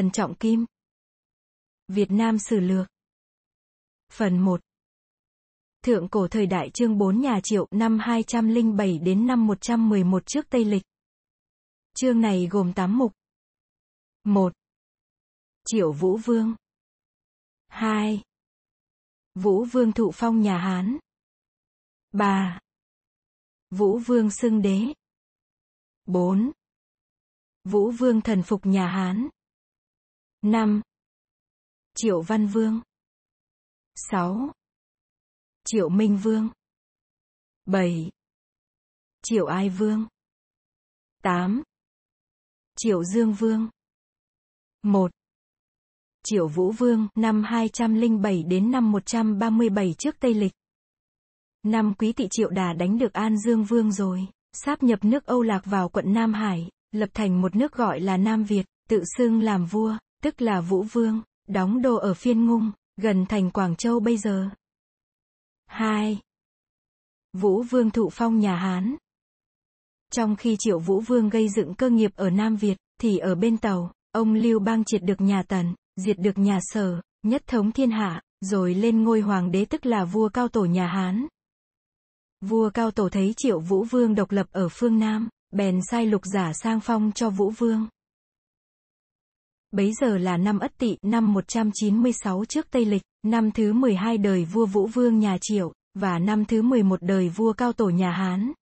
Trần Trọng Kim Việt Nam Sử Lược Phần 1 Thượng cổ thời đại chương 4 nhà Triệu năm 207 đến năm 111 trước Tây Lịch. Chương này gồm 8 mục. 1. Triệu Vũ Vương 2. Vũ Vương thụ phong nhà Hán 3. Vũ Vương xưng đế 4. Vũ Vương thần phục nhà Hán 5. Triệu Văn Vương 6. Triệu Minh Vương 7. Triệu Ai Vương 8. Triệu Dương Vương 1. Triệu Vũ Vương, năm 207 đến năm 137 trước Tây Lịch. Năm Quý Tỵ Triệu Đà đánh được An Dương Vương rồi, sáp nhập nước Âu Lạc vào quận Nam Hải, lập thành một nước gọi là Nam Việt, tự xưng làm vua, tức là Vũ Vương, đóng đô ở phiên ngung, gần thành Quảng Châu bây giờ. 2. Vũ Vương thụ phong nhà Hán. Trong khi Triệu Vũ Vương gây dựng cơ nghiệp ở Nam Việt, thì ở bên Tàu, ông Lưu Bang triệt được nhà Tần, diệt được nhà Sở, nhất thống thiên hạ, rồi lên ngôi hoàng đế tức là vua cao tổ nhà Hán. Vua cao tổ thấy Triệu Vũ Vương độc lập ở phương Nam, bèn sai lục giả sang phong cho Vũ Vương. Bấy giờ là năm Ất Tỵ, năm 196 trước Tây Lịch, năm thứ 12 đời vua Vũ Vương nhà Triệu, và năm thứ 11 đời vua cao tổ nhà Hán.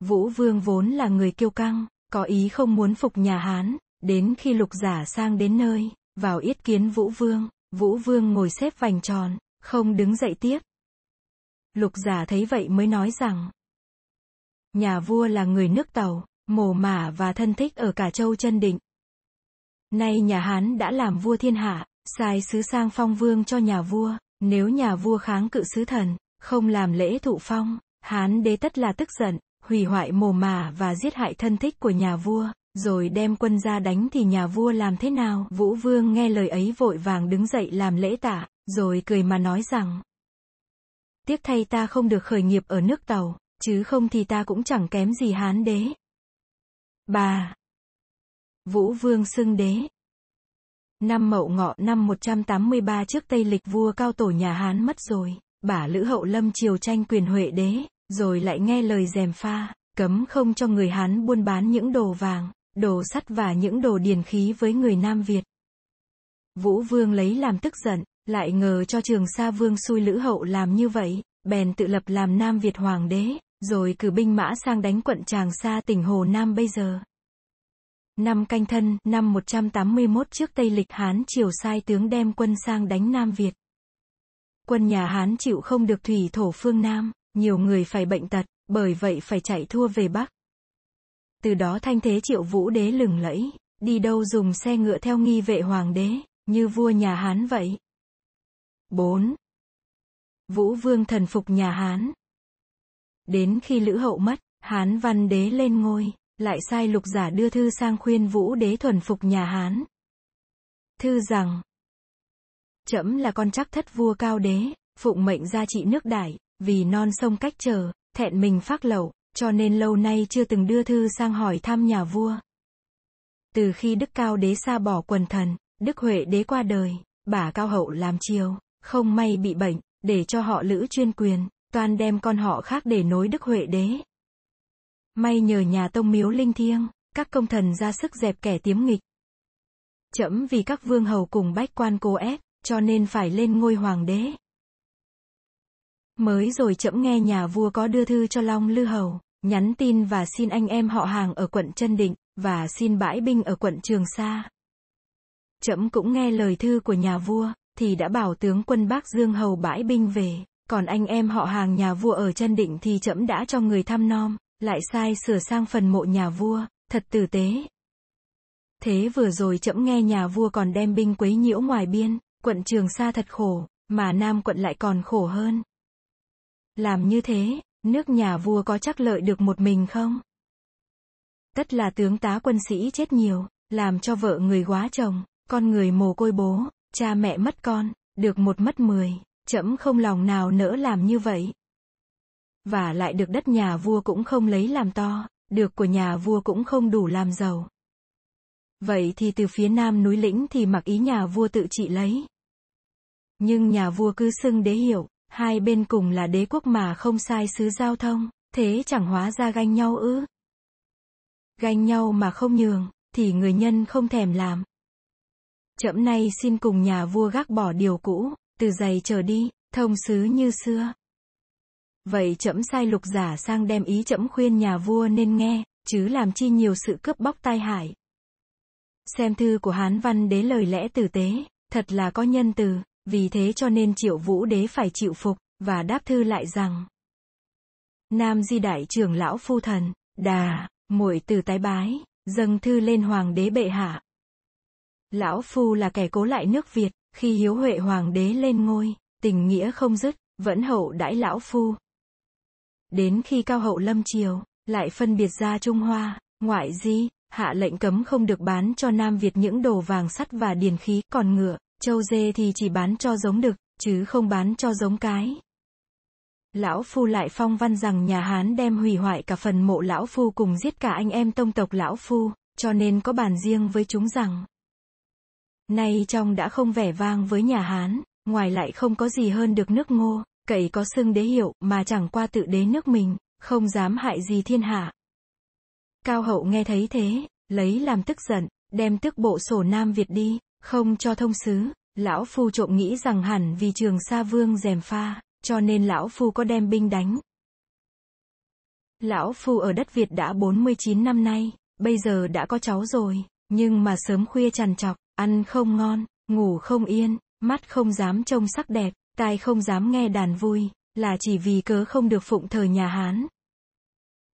Vũ Vương vốn là người kiêu căng, có ý không muốn phục nhà Hán, đến khi lục giả sang đến nơi, vào yết kiến Vũ Vương, Vũ Vương ngồi xếp vành tròn, không đứng dậy tiếp. Lục giả thấy vậy mới nói rằng, nhà vua là người nước tàu, mồ mả và thân thích ở cả châu chân định. Nay nhà Hán đã làm vua thiên hạ, sai sứ sang phong vương cho nhà vua, nếu nhà vua kháng cự sứ thần, không làm lễ thụ phong, Hán đế tất là tức giận, hủy hoại mồ mả và giết hại thân thích của nhà vua, rồi đem quân ra đánh thì nhà vua làm thế nào? Vũ Vương nghe lời ấy vội vàng đứng dậy làm lễ tạ, rồi cười mà nói rằng, tiếc thay ta không được khởi nghiệp ở nước tàu, chứ không thì ta cũng chẳng kém gì Hán đế. Bà. Vũ Vương xưng đế Năm Mậu Ngọ năm 183 trước Tây Lịch vua cao tổ nhà Hán mất rồi, bả Lữ Hậu Lâm triều tranh quyền Huệ đế, rồi lại nghe lời dèm pha, cấm không cho người Hán buôn bán những đồ vàng, đồ sắt và những đồ điền khí với người Nam Việt. Vũ Vương lấy làm tức giận, lại ngờ cho Trường Sa Vương xui Lữ Hậu làm như vậy, bèn tự lập làm Nam Việt Hoàng đế, rồi cử binh mã sang đánh quận Tràng Sa tỉnh Hồ Nam bây giờ. Năm canh thân, năm 181 trước Tây Lịch Hán triều sai tướng đem quân sang đánh Nam Việt. Quân nhà Hán chịu không được thủy thổ phương Nam, nhiều người phải bệnh tật, bởi vậy phải chạy thua về Bắc. Từ đó thanh thế triệu vũ đế lừng lẫy, đi đâu dùng xe ngựa theo nghi vệ hoàng đế, như vua nhà Hán vậy. 4. Vũ vương thần phục nhà Hán. Đến khi Lữ Hậu mất, Hán văn đế lên ngôi, lại sai lục giả đưa thư sang khuyên Vũ đế thuần phục nhà Hán. Thư rằng, Trẫm là con chắc thất vua cao đế, phụng mệnh gia trị nước đại, vì non sông cách chờ, thẹn mình phát lậu, cho nên lâu nay chưa từng đưa thư sang hỏi thăm nhà vua. Từ khi Đức Cao Đế xa bỏ quần thần, Đức Huệ Đế qua đời, bà Cao Hậu làm chiều, không may bị bệnh, để cho họ lữ chuyên quyền, toàn đem con họ khác để nối Đức Huệ Đế. May nhờ nhà tông miếu linh thiêng, các công thần ra sức dẹp kẻ tiếm nghịch. Chậm vì các vương hầu cùng bách quan cố ép, cho nên phải lên ngôi hoàng đế. Mới rồi chậm nghe nhà vua có đưa thư cho Long Lư Hầu, nhắn tin và xin anh em họ hàng ở quận Trân Định, và xin bãi binh ở quận Trường Sa. Chậm cũng nghe lời thư của nhà vua, thì đã bảo tướng quân Bắc Dương Hầu bãi binh về, còn anh em họ hàng nhà vua ở Trân Định thì chậm đã cho người thăm nom, lại sai sửa sang phần mộ nhà vua, thật tử tế. Thế vừa rồi chậm nghe nhà vua còn đem binh quấy nhiễu ngoài biên, quận Trường Sa thật khổ, mà Nam quận lại còn khổ hơn. Làm như thế, nước nhà vua có chắc lợi được một mình không? Tất là tướng tá quân sĩ chết nhiều, làm cho vợ người quá chồng, con người mồ côi bố, cha mẹ mất con, được một mất mười, chậm không lòng nào nỡ làm như vậy. Và lại được đất nhà vua cũng không lấy làm to, được của nhà vua cũng không đủ làm giàu. Vậy thì từ phía nam núi lĩnh thì mặc ý nhà vua tự trị lấy. Nhưng nhà vua cứ xưng đế hiệu, hai bên cùng là đế quốc mà không sai sứ giao thông, thế chẳng hóa ra ganh nhau ư. Ganh nhau mà không nhường, thì người nhân không thèm làm. Trẫm nay xin cùng nhà vua gác bỏ điều cũ, từ giày trở đi, thông sứ như xưa. Vậy trẫm sai lục giả sang đem ý trẫm khuyên nhà vua nên nghe, chứ làm chi nhiều sự cướp bóc tai hại. Xem thư của Hán Văn đế lời lẽ tử tế, thật là có nhân từ, vì thế cho nên triệu vũ đế phải chịu phục, và đáp thư lại rằng. Nam di đại trưởng lão phu thần, đà, muội từ tái bái, dâng thư lên hoàng đế bệ hạ. Lão phu là kẻ cố lại nước Việt, khi hiếu huệ hoàng đế lên ngôi, tình nghĩa không dứt, vẫn hậu đãi lão phu. Đến khi cao hậu lâm triều, lại phân biệt ra Trung Hoa, ngoại di, hạ lệnh cấm không được bán cho Nam Việt những đồ vàng sắt và điền khí, còn ngựa, châu dê thì chỉ bán cho giống đực, chứ không bán cho giống cái. Lão Phu lại phong văn rằng nhà Hán đem hủy hoại cả phần mộ Lão Phu cùng giết cả anh em tông tộc Lão Phu, cho nên có bàn riêng với chúng rằng. Nay trong đã không vẻ vang với nhà Hán, ngoài lại không có gì hơn được nước ngô, cậy có xưng đế hiệu mà chẳng qua tự đế nước mình, không dám hại gì thiên hạ. Cao hậu nghe thấy thế, lấy làm tức giận, đem tức bộ sổ Nam Việt đi, không cho thông sứ, lão phu trộm nghĩ rằng hẳn vì trường sa vương dèm pha, cho nên lão phu có đem binh đánh. Lão phu ở đất Việt đã 49 năm nay, bây giờ đã có cháu rồi, nhưng mà sớm khuya trằn trọc, ăn không ngon, ngủ không yên, mắt không dám trông sắc đẹp, tai không dám nghe đàn vui, là chỉ vì cớ không được phụng thờ nhà Hán.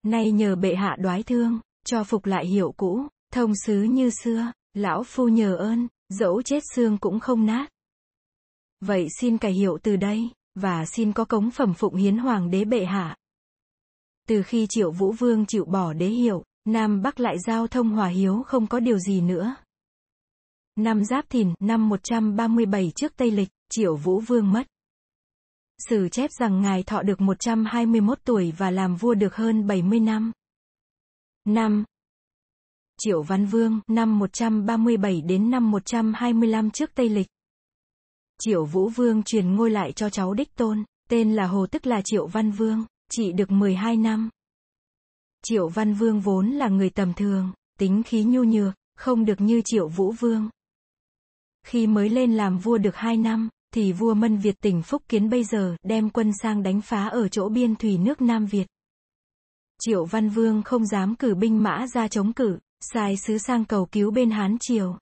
Nay nhờ bệ hạ đoái thương, cho phục lại hiệu cũ, thông sứ như xưa, lão phu nhờ ơn, dẫu chết xương cũng không nát. Vậy xin cải hiệu từ đây, và xin có cống phẩm phụng hiến hoàng đế bệ hạ. Từ khi triệu vũ vương chịu bỏ đế hiệu, Nam Bắc lại giao thông hòa hiếu không có điều gì nữa. Năm Giáp Thìn, năm 137 trước Tây Lịch, Triệu Vũ Vương mất. Sử chép rằng ngài thọ được 121 tuổi và làm vua được hơn 70 năm. Năm Triệu Văn Vương, năm 137 đến năm 125 trước Tây Lịch. Triệu Vũ Vương truyền ngôi lại cho cháu đích tôn, tên là Hồ tức là Triệu Văn Vương, chỉ được 12 năm. Triệu Văn Vương vốn là người tầm thường, tính khí nhu nhược, không được như Triệu Vũ Vương. Khi mới lên làm vua được 2 năm, thì vua Mân Việt tỉnh Phúc Kiến bây giờ đem quân sang đánh phá ở chỗ biên thủy nước Nam Việt. Triệu Văn Vương không dám cử binh mã ra chống cử, sai sứ sang cầu cứu bên Hán Triều.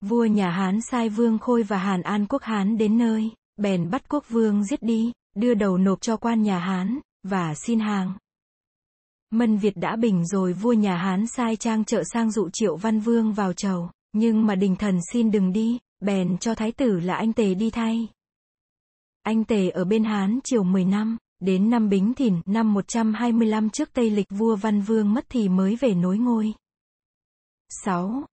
Vua nhà Hán sai Vương Khôi và Hàn An quốc Hán đến nơi, bèn bắt quốc vương giết đi, đưa đầu nộp cho quan nhà Hán, và xin hàng. Mân Việt đã bình rồi vua nhà Hán sai trang trợ sang dụ triệu văn vương vào chầu, nhưng mà đình thần xin đừng đi, bèn cho thái tử là anh Tề đi thay. Anh Tề ở bên Hán chiều 10 năm, đến năm Bính Thìn, năm 125 trước Tây Lịch vua Văn Vương mất thì mới về nối ngôi. 6.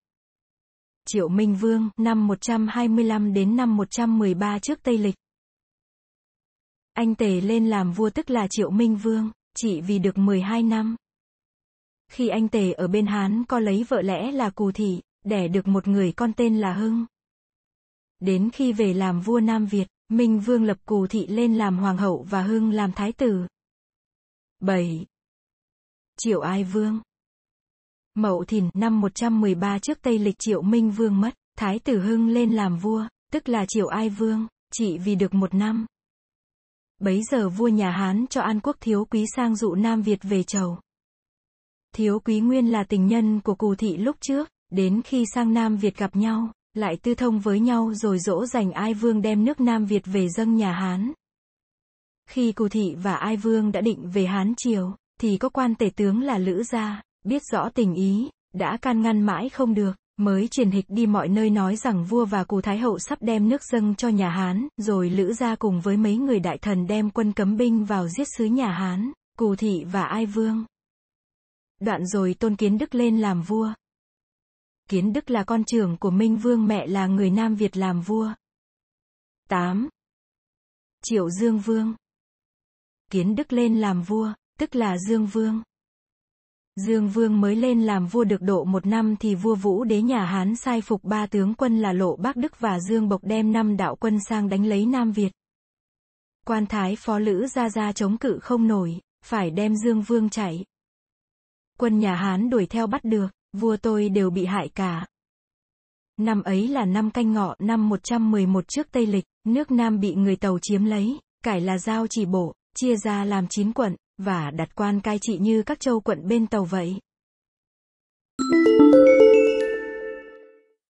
Triệu Minh Vương, năm 125 đến năm 113 trước Tây Lịch. Anh Tề lên làm vua tức là Triệu Minh Vương, chỉ vì được 12 năm. Khi anh Tề ở bên Hán có lấy vợ lẽ là Cù Thị, đẻ được một người con tên là Hưng. Đến khi về làm vua Nam Việt, Minh Vương lập Cù Thị lên làm hoàng hậu và Hưng làm thái tử. 7. Triệu Ai Vương Mậu Thìn, năm 113 trước Tây Lịch Triệu Minh Vương mất, Thái tử Hưng lên làm vua, tức là Triệu Ai Vương, chỉ vì được một năm. Bấy giờ vua nhà Hán cho An Quốc Thiếu Quý sang dụ Nam Việt về chầu. Thiếu Quý nguyên là tình nhân của Cù Thị lúc trước, đến khi sang Nam Việt gặp nhau, lại tư thông với nhau rồi dỗ dành Ai Vương đem nước Nam Việt về dâng nhà Hán. Khi Cù Thị và Ai Vương đã định về Hán Triều, thì có quan tể tướng là Lữ Gia, biết rõ tình ý, đã can ngăn mãi không được, mới truyền hịch đi mọi nơi nói rằng vua và cù thái hậu sắp đem nước dâng cho nhà Hán, rồi Lữ gia cùng với mấy người đại thần đem quân cấm binh vào giết sứ nhà Hán, cù thị và ai vương. Đoạn rồi tôn kiến đức lên làm vua. Kiến đức là con trưởng của Minh Vương mẹ là người Nam Việt làm vua. 8. Triệu Dương Vương Kiến đức lên làm vua, tức là Dương Vương. Dương Vương mới lên làm vua được độ một năm thì vua Vũ đế nhà Hán sai phục ba tướng quân là Lộ Bác Đức và Dương Bộc đem năm đạo quân sang đánh lấy Nam Việt. Quan thái phó lữ ra ra chống cự không nổi, phải đem Dương Vương chạy. Quân nhà Hán đuổi theo bắt được, vua tôi đều bị hại cả. Năm ấy là năm canh ngọ năm 111 trước Tây Lịch, nước Nam bị người Tàu chiếm lấy, cải là giao chỉ bộ, chia ra làm 9 quận, và đặt quan cai trị như các châu quận bên Tàu vậy.